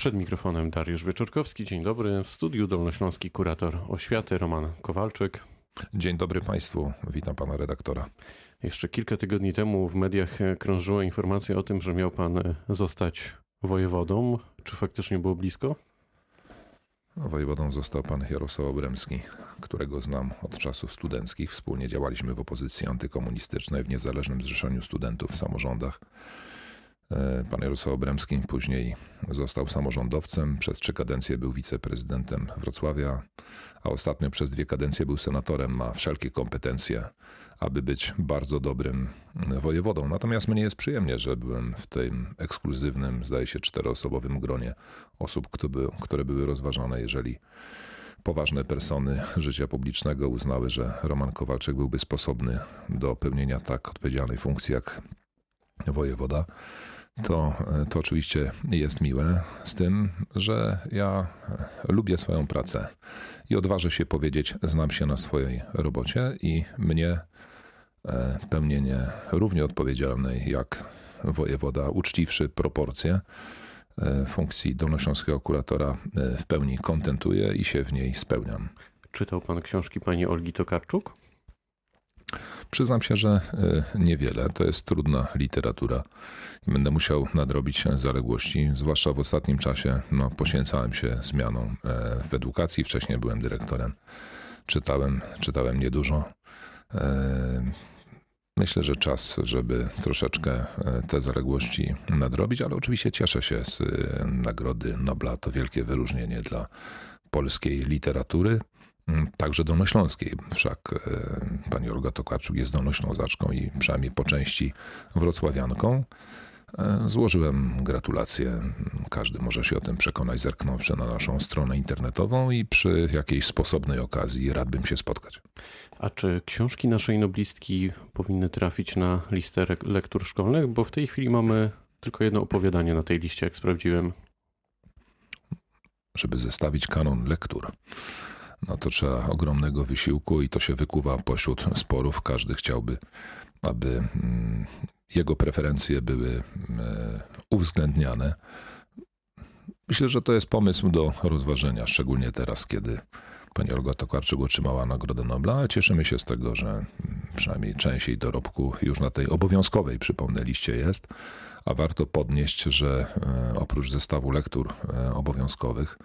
Przed mikrofonem Dariusz Wieczorkowski. Dzień dobry. W studiu Dolnośląski kurator oświaty Roman Kowalczyk. Dzień dobry Państwu. Witam Pana redaktora. Jeszcze kilka tygodni temu w mediach krążyła informacja o tym, że miał Pan zostać wojewodą. Czy faktycznie było blisko? No, wojewodą został pan Jarosław Obremski, którego znam od czasów studenckich. Wspólnie działaliśmy w opozycji antykomunistycznej w Niezależnym Zrzeszeniu Studentów w samorządach. E, pan Jarosław Obremski później został samorządowcem, przez trzy kadencje był wiceprezydentem Wrocławia, a ostatnio przez dwie kadencje był senatorem. Ma wszelkie kompetencje, aby być bardzo dobrym wojewodą. Natomiast mnie jest przyjemnie, że byłem w tym ekskluzywnym, zdaje się, czteroosobowym gronie osób, które były rozważane, jeżeli poważne persony życia publicznego uznały, że Roman Kowalczyk byłby sposobny do pełnienia tak odpowiedzialnej funkcji jak wojewoda to, to oczywiście jest miłe, z tym, że ja lubię swoją pracę i odważę się powiedzieć, znam się na swojej robocie i mnie e, pełnienie równie odpowiedzialnej jak wojewoda, uczciwszy proporcje e, funkcji dolnośląskiego kuratora e, w pełni kontentuje i się w niej spełniam. Czytał pan książki pani Olgi Tokarczuk? Przyznam się, że e, niewiele. To jest trudna literatura i będę musiał nadrobić zaległości, zwłaszcza w ostatnim czasie. No, poświęcałem się zmianom e, w edukacji. Wcześniej byłem dyrektorem. Czytałem, czytałem niedużo. E, myślę, że czas, żeby troszeczkę te zaległości nadrobić, ale oczywiście cieszę się z Nagrody Nobla. To wielkie wyróżnienie dla polskiej literatury. Mm, także dolnośląskiej. Wszak e, pani Olga Tokarczuk jest dolnoślązaczką i przynajmniej po części wrocławianką. E, złożyłem gratulacje. Każdy może się o tym przekonać, zerknąwszy na naszą stronę internetową i przy jakiejś sposobnej okazji radbym się spotkać. A czy książki naszej noblistki powinny trafić na listę lektur szkolnych? Bo w tej chwili mamy tylko jedno opowiadanie na tej liście, jak sprawdziłem. Żeby zestawić kanon lektur no to trzeba ogromnego wysiłku i to się wykuwa pośród sporów. Każdy chciałby, aby mm, jego preferencje były mm, uwzględniane. Myślę, że to jest pomysł do rozważenia, szczególnie teraz, kiedy pani Olga Tokarczyk otrzymała Nagrodę Nobla, cieszymy się z tego, że mm, przynajmniej część jej dorobku już na tej obowiązkowej, przypomnę, liście jest. A warto podnieść, że e, oprócz zestawu lektur e, obowiązkowych,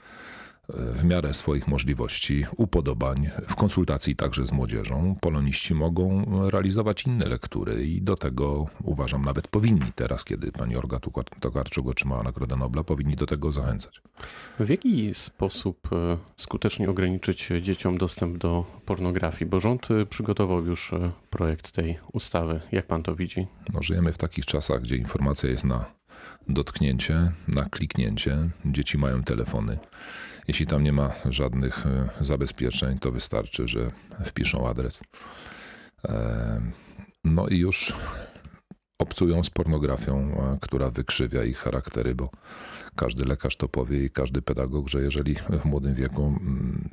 w miarę swoich możliwości, upodobań, w konsultacji także z młodzieżą, poloniści mogą realizować inne lektury i do tego uważam nawet powinni teraz, kiedy pani Olga Tokarczuk otrzymała Nagrodę Nobla, powinni do tego zachęcać. W jaki sposób e, skutecznie ograniczyć dzieciom dostęp do pornografii? Bo rząd e, przygotował już e, projekt tej ustawy. Jak pan to widzi? No, żyjemy w takich czasach, gdzie informacja jest na dotknięcie, na kliknięcie. Dzieci mają telefony. Jeśli tam nie ma żadnych e, zabezpieczeń, to wystarczy, że wpiszą adres. E, no i już obcują z pornografią, e, która wykrzywia ich charaktery, bo każdy lekarz to powie i każdy pedagog, że jeżeli w młodym wieku mm,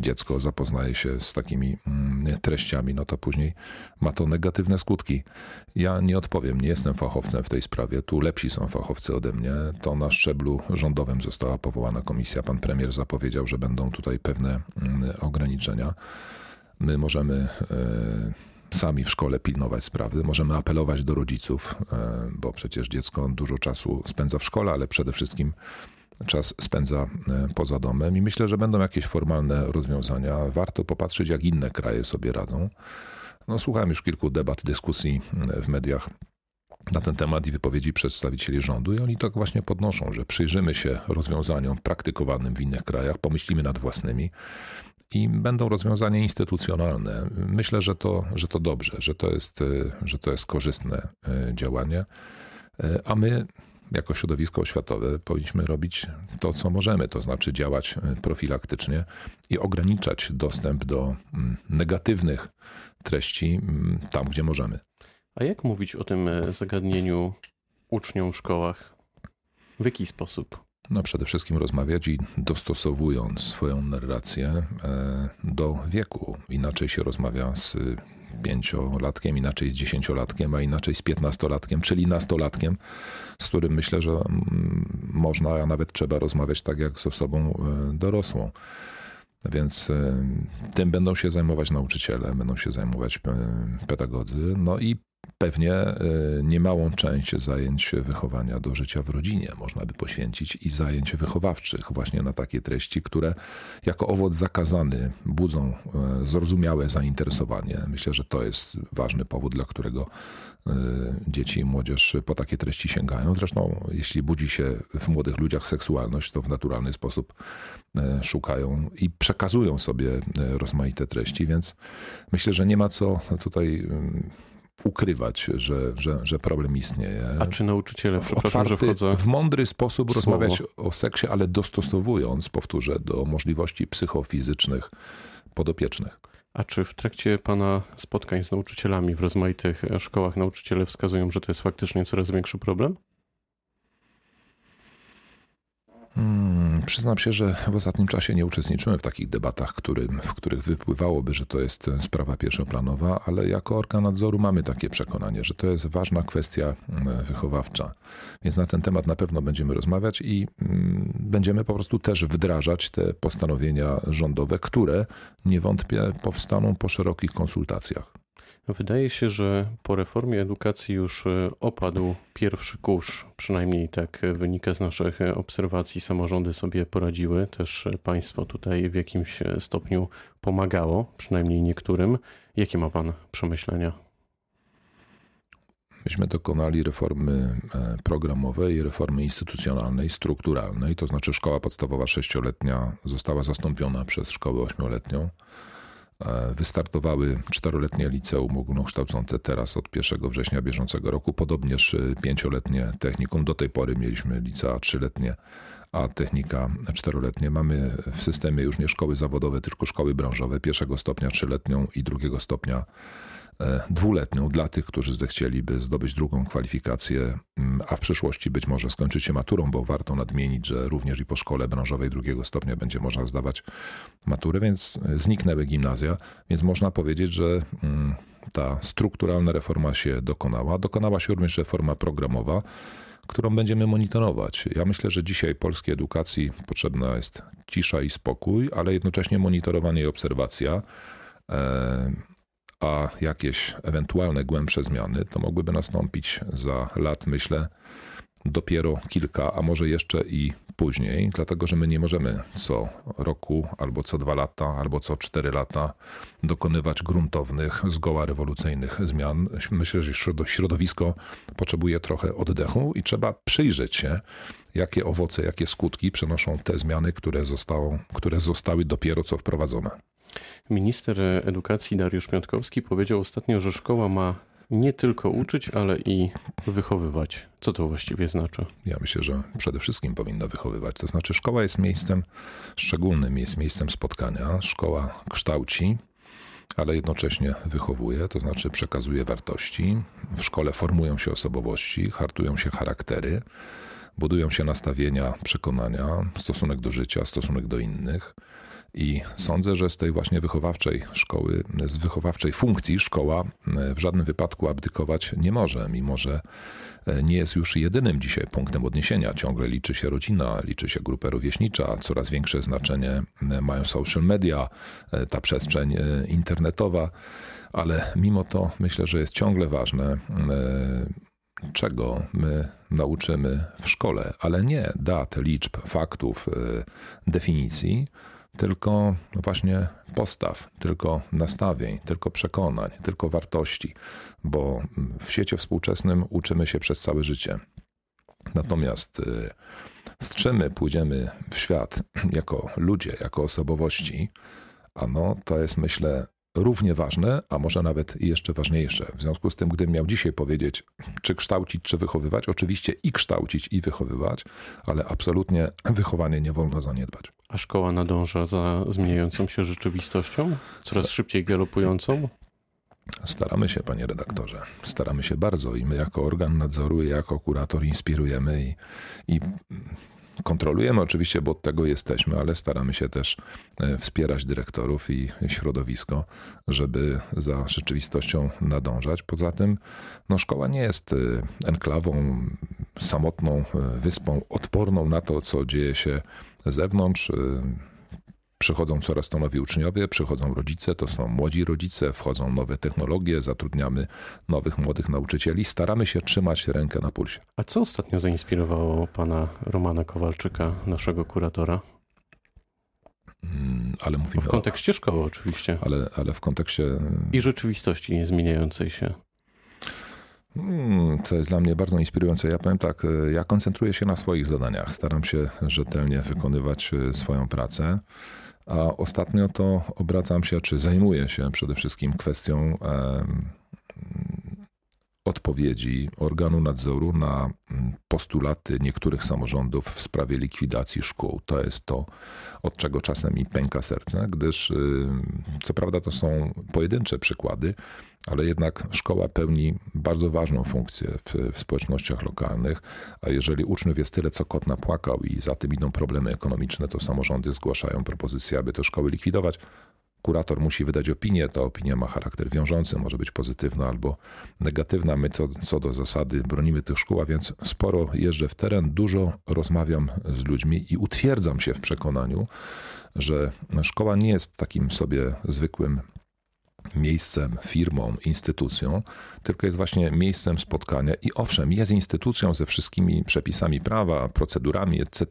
dziecko zapoznaje się z takimi mm, treściami, no to później ma to negatywne skutki. Ja nie odpowiem, nie jestem fachowcem w tej sprawie, tu lepsi są fachowcy ode mnie. To na szczeblu rządowym została powołana komisja. Pan premier zapowiedział, że będą tutaj pewne mm, ograniczenia. My możemy e, sami w szkole pilnować sprawy, możemy apelować do rodziców, e, bo przecież dziecko dużo czasu spędza w szkole, ale przede wszystkim czas spędza e, poza domem i myślę, że będą jakieś formalne rozwiązania. Warto popatrzeć, jak inne kraje sobie radzą. No, słuchałem już kilku debat, dyskusji e, w mediach na ten temat i wypowiedzi przedstawicieli rządu, i oni tak właśnie podnoszą, że przyjrzymy się rozwiązaniom praktykowanym w innych krajach, pomyślimy nad własnymi i będą rozwiązania instytucjonalne. Myślę, że to, że to dobrze, że to jest, e, że to jest korzystne działanie. A my jako środowisko oświatowe powinniśmy robić to, co możemy, to znaczy działać e, profilaktycznie i ograniczać dostęp do mm, negatywnych treści mm, tam, gdzie możemy. A jak mówić o tym e, zagadnieniu uczniom w szkołach? W jaki sposób? No przede wszystkim rozmawiać i dostosowując swoją narrację e, do wieku. Inaczej się rozmawia z pięciolatkiem, inaczej z dziesięciolatkiem, a inaczej z piętnastolatkiem, czyli nastolatkiem, z którym myślę, że mm, można, a nawet trzeba rozmawiać tak jak z osobą dorosłą. Więc tym będą się zajmować nauczyciele, będą się zajmować pedagodzy, no i pewnie e, niemałą część zajęć wychowania do życia w rodzinie można by poświęcić i zajęć wychowawczych właśnie na takie treści, które jako owoc zakazany budzą e, zrozumiałe zainteresowanie. Myślę, że to jest ważny powód, dla którego e, dzieci i młodzież po takie treści sięgają. Zresztą, jeśli budzi się w młodych ludziach seksualność, to w naturalny sposób szukają i przekazują sobie rozmaite treści, więc myślę, że nie ma co tutaj ukrywać, że, że, że problem istnieje. A czy nauczyciele, przepraszam, Otwarty, że wchodzę w mądry sposób w rozmawiać o seksie, ale dostosowując, powtórzę, do możliwości psychofizycznych podopiecznych. A czy w trakcie Pana spotkań z nauczycielami w rozmaitych szkołach nauczyciele wskazują, że to jest faktycznie coraz większy problem? Hmm, przyznam się, że w ostatnim czasie nie uczestniczyłem w takich debatach, w których wypływałoby, że to jest sprawa pierwszoplanowa, ale jako organ nadzoru mamy takie przekonanie, że to jest ważna kwestia wychowawcza. Więc na ten temat na pewno będziemy rozmawiać i mm, będziemy po prostu też wdrażać te postanowienia rządowe, które niewątpię powstaną po szerokich konsultacjach. Wydaje się, że po reformie edukacji już e, opadł pierwszy kurz, przynajmniej tak wynika z naszych obserwacji. Samorządy sobie poradziły, też państwo tutaj w jakimś stopniu pomagało, przynajmniej niektórym. Jakie ma Pan przemyślenia? Myśmy dokonali reformy e, programowej reformy instytucjonalnej, strukturalnej, to znaczy szkoła podstawowa sześcioletnia została zastąpiona przez szkołę ośmioletnią. E, wystartowały czteroletnie liceum ogólnokształcące teraz od 1 września bieżącego roku, podobnież e, pięcioletnie technikum. Do tej pory mieliśmy licea trzyletnie, a technika czteroletnie. Mamy w systemie już nie szkoły zawodowe, tylko szkoły branżowe pierwszego stopnia trzyletnią i drugiego stopnia E, dwuletnią dla tych, którzy zechcieliby zdobyć drugą kwalifikację, mm, a w przyszłości być może skończyć się maturą, bo warto nadmienić, że również i po szkole branżowej drugiego stopnia będzie można zdawać maturę, więc zniknęły gimnazja, więc można powiedzieć, że mm, ta strukturalna reforma się dokonała. Dokonała się również reforma programowa, którą będziemy monitorować. Ja myślę, że dzisiaj polskiej edukacji potrzebna jest cisza i spokój, ale jednocześnie monitorowanie i obserwacja e, a jakieś ewentualne głębsze zmiany to mogłyby nastąpić za lat, myślę, dopiero kilka, a może jeszcze i później, dlatego że my nie możemy co roku, albo co dwa lata, albo co cztery lata dokonywać gruntownych, zgoła rewolucyjnych zmian. Myślę, że środowisko potrzebuje trochę oddechu i trzeba przyjrzeć się, jakie owoce, jakie skutki przynoszą te zmiany, które, zostało, które zostały dopiero co wprowadzone. Minister edukacji Dariusz Piątkowski powiedział ostatnio, że szkoła ma nie tylko uczyć, ale i wychowywać. Co to właściwie znaczy? Ja myślę, że przede wszystkim powinna wychowywać. To znaczy, szkoła jest miejscem szczególnym, jest miejscem spotkania. Szkoła kształci, ale jednocześnie wychowuje, to znaczy przekazuje wartości. W szkole formują się osobowości, hartują się charaktery, budują się nastawienia, przekonania, stosunek do życia, stosunek do innych. I sądzę, że z tej właśnie wychowawczej szkoły, z wychowawczej funkcji szkoła e, w żadnym wypadku abdykować nie może, mimo że e, nie jest już jedynym dzisiaj punktem odniesienia. Ciągle liczy się rodzina, liczy się grupa rówieśnicza, coraz większe znaczenie e, mają social media, ta przestrzeń internetowa, ale mimo to myślę, że jest ciągle ważne, czego my nauczymy w szkole, ale nie dat, liczb, faktów, definicji tylko właśnie postaw, tylko nastawień, tylko przekonań, tylko wartości, bo w świecie współczesnym uczymy się przez całe życie. Natomiast y, z czym my pójdziemy w świat jako ludzie, jako osobowości, ano to jest myślę równie ważne, a może nawet jeszcze ważniejsze. W związku z tym, gdybym miał dzisiaj powiedzieć, czy kształcić, czy wychowywać, oczywiście i kształcić, i wychowywać, ale absolutnie wychowanie nie wolno zaniedbać. A szkoła nadąża za zmieniającą się rzeczywistością? Coraz szybciej galopującą? Staramy się, panie redaktorze. Staramy się bardzo i my jako organ nadzoru, i jako kurator inspirujemy i, i kontrolujemy oczywiście, bo od tego jesteśmy, ale staramy się też e, wspierać dyrektorów i środowisko, żeby za rzeczywistością nadążać. Poza tym no, szkoła nie jest enklawą, samotną wyspą, odporną na to, co dzieje się zewnątrz. Przychodzą coraz to nowi uczniowie, przychodzą rodzice, to są młodzi rodzice, wchodzą nowe technologie, zatrudniamy nowych młodych nauczycieli. Staramy się trzymać rękę na pulsie. A co ostatnio zainspirowało pana Romana Kowalczyka, naszego kuratora? Mm, ale mówimy w kontekście o... szkoły oczywiście. Ale, ale w kontekście... I rzeczywistości niezmieniającej się. To jest dla mnie bardzo inspirujące. Ja powiem tak, e, ja koncentruję się na swoich zadaniach. Staram się rzetelnie wykonywać e, swoją pracę. A ostatnio to obracam się, czy zajmuję się przede wszystkim kwestią odpowiedzi organu nadzoru na mm, postulaty niektórych samorządów w sprawie likwidacji szkół. To jest to, od czego czasem mi pęka serce, gdyż y, co prawda to są pojedyncze przykłady, ale jednak szkoła pełni bardzo ważną funkcję w, w społecznościach lokalnych, a jeżeli uczniów jest tyle, co kot napłakał i za tym idą problemy ekonomiczne, to samorządy zgłaszają propozycję, aby te szkoły likwidować. Kurator musi wydać opinię, ta opinia ma charakter wiążący, może być pozytywna albo negatywna. My to, co do zasady bronimy tych szkół, a więc sporo jeżdżę w teren, dużo rozmawiam z ludźmi i utwierdzam się w przekonaniu, że szkoła nie jest takim sobie zwykłym miejscem, firmą, instytucją, tylko jest właśnie miejscem spotkania i owszem, jest instytucją ze wszystkimi przepisami prawa, procedurami, etc.,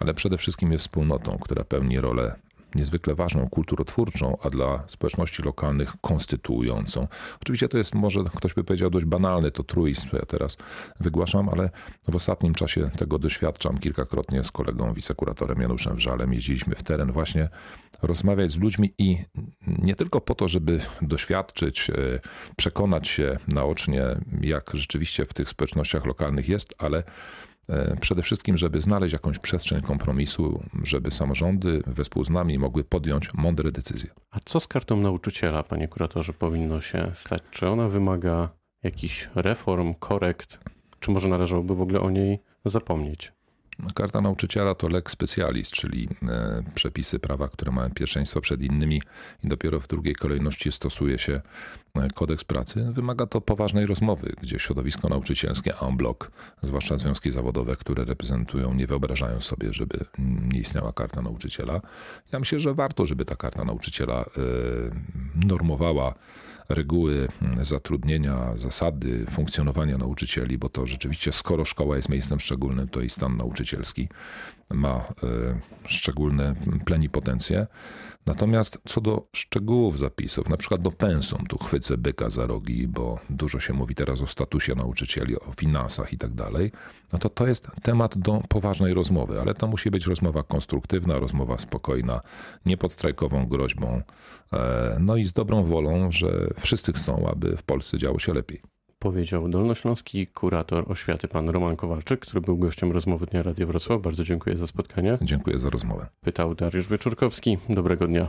ale przede wszystkim jest wspólnotą, która pełni rolę niezwykle ważną, kulturotwórczą, a dla społeczności lokalnych konstytuującą. Oczywiście to jest może, ktoś by powiedział, dość banalne to truństwo, ja teraz wygłaszam, ale w ostatnim czasie tego doświadczam kilkakrotnie z kolegą wicekuratorem Januszem Wrzalem. Jeździliśmy w teren właśnie rozmawiać z ludźmi i nie tylko po to, żeby doświadczyć, e, przekonać się naocznie, jak rzeczywiście w tych społecznościach lokalnych jest, ale przede wszystkim, żeby znaleźć jakąś przestrzeń kompromisu, żeby samorządy wespół z nami mogły podjąć mądre decyzje. A co z kartą nauczyciela, panie kuratorze, powinno się stać? Czy ona wymaga jakichś reform, korekt, czy może należałoby w ogóle o niej zapomnieć? Karta nauczyciela to lex specialis, czyli e, przepisy prawa, które mają pierwszeństwo przed innymi i dopiero w drugiej kolejności stosuje się e, kodeks pracy. Wymaga to poważnej rozmowy, gdzie środowisko nauczycielskie en bloc, zwłaszcza związki zawodowe, które reprezentują, nie wyobrażają sobie, żeby nie istniała karta nauczyciela. Ja myślę, że warto, żeby ta karta nauczyciela e, normowała reguły mm, zatrudnienia, zasady funkcjonowania nauczycieli, bo to rzeczywiście, skoro szkoła jest miejscem szczególnym, to i stan nauczycielski ma e, szczególne plenipotencje. Natomiast co do szczegółów zapisów, na przykład do pensum, tu chwycę byka za rogi, bo dużo się mówi teraz o statusie nauczycieli, o finansach i tak dalej, no to to jest temat do poważnej rozmowy, ale to musi być rozmowa konstruktywna, rozmowa spokojna, nie pod strajkową groźbą, e, no i z dobrą wolą, że wszyscy chcą, aby w Polsce działo się lepiej powiedział dolnośląski kurator oświaty pan Roman Kowalczyk, który był gościem rozmowy Dnia Radio Wrocław. Bardzo dziękuję za spotkanie. Dziękuję za rozmowę. Pytał Dariusz Wieczorkowski. Dobrego dnia.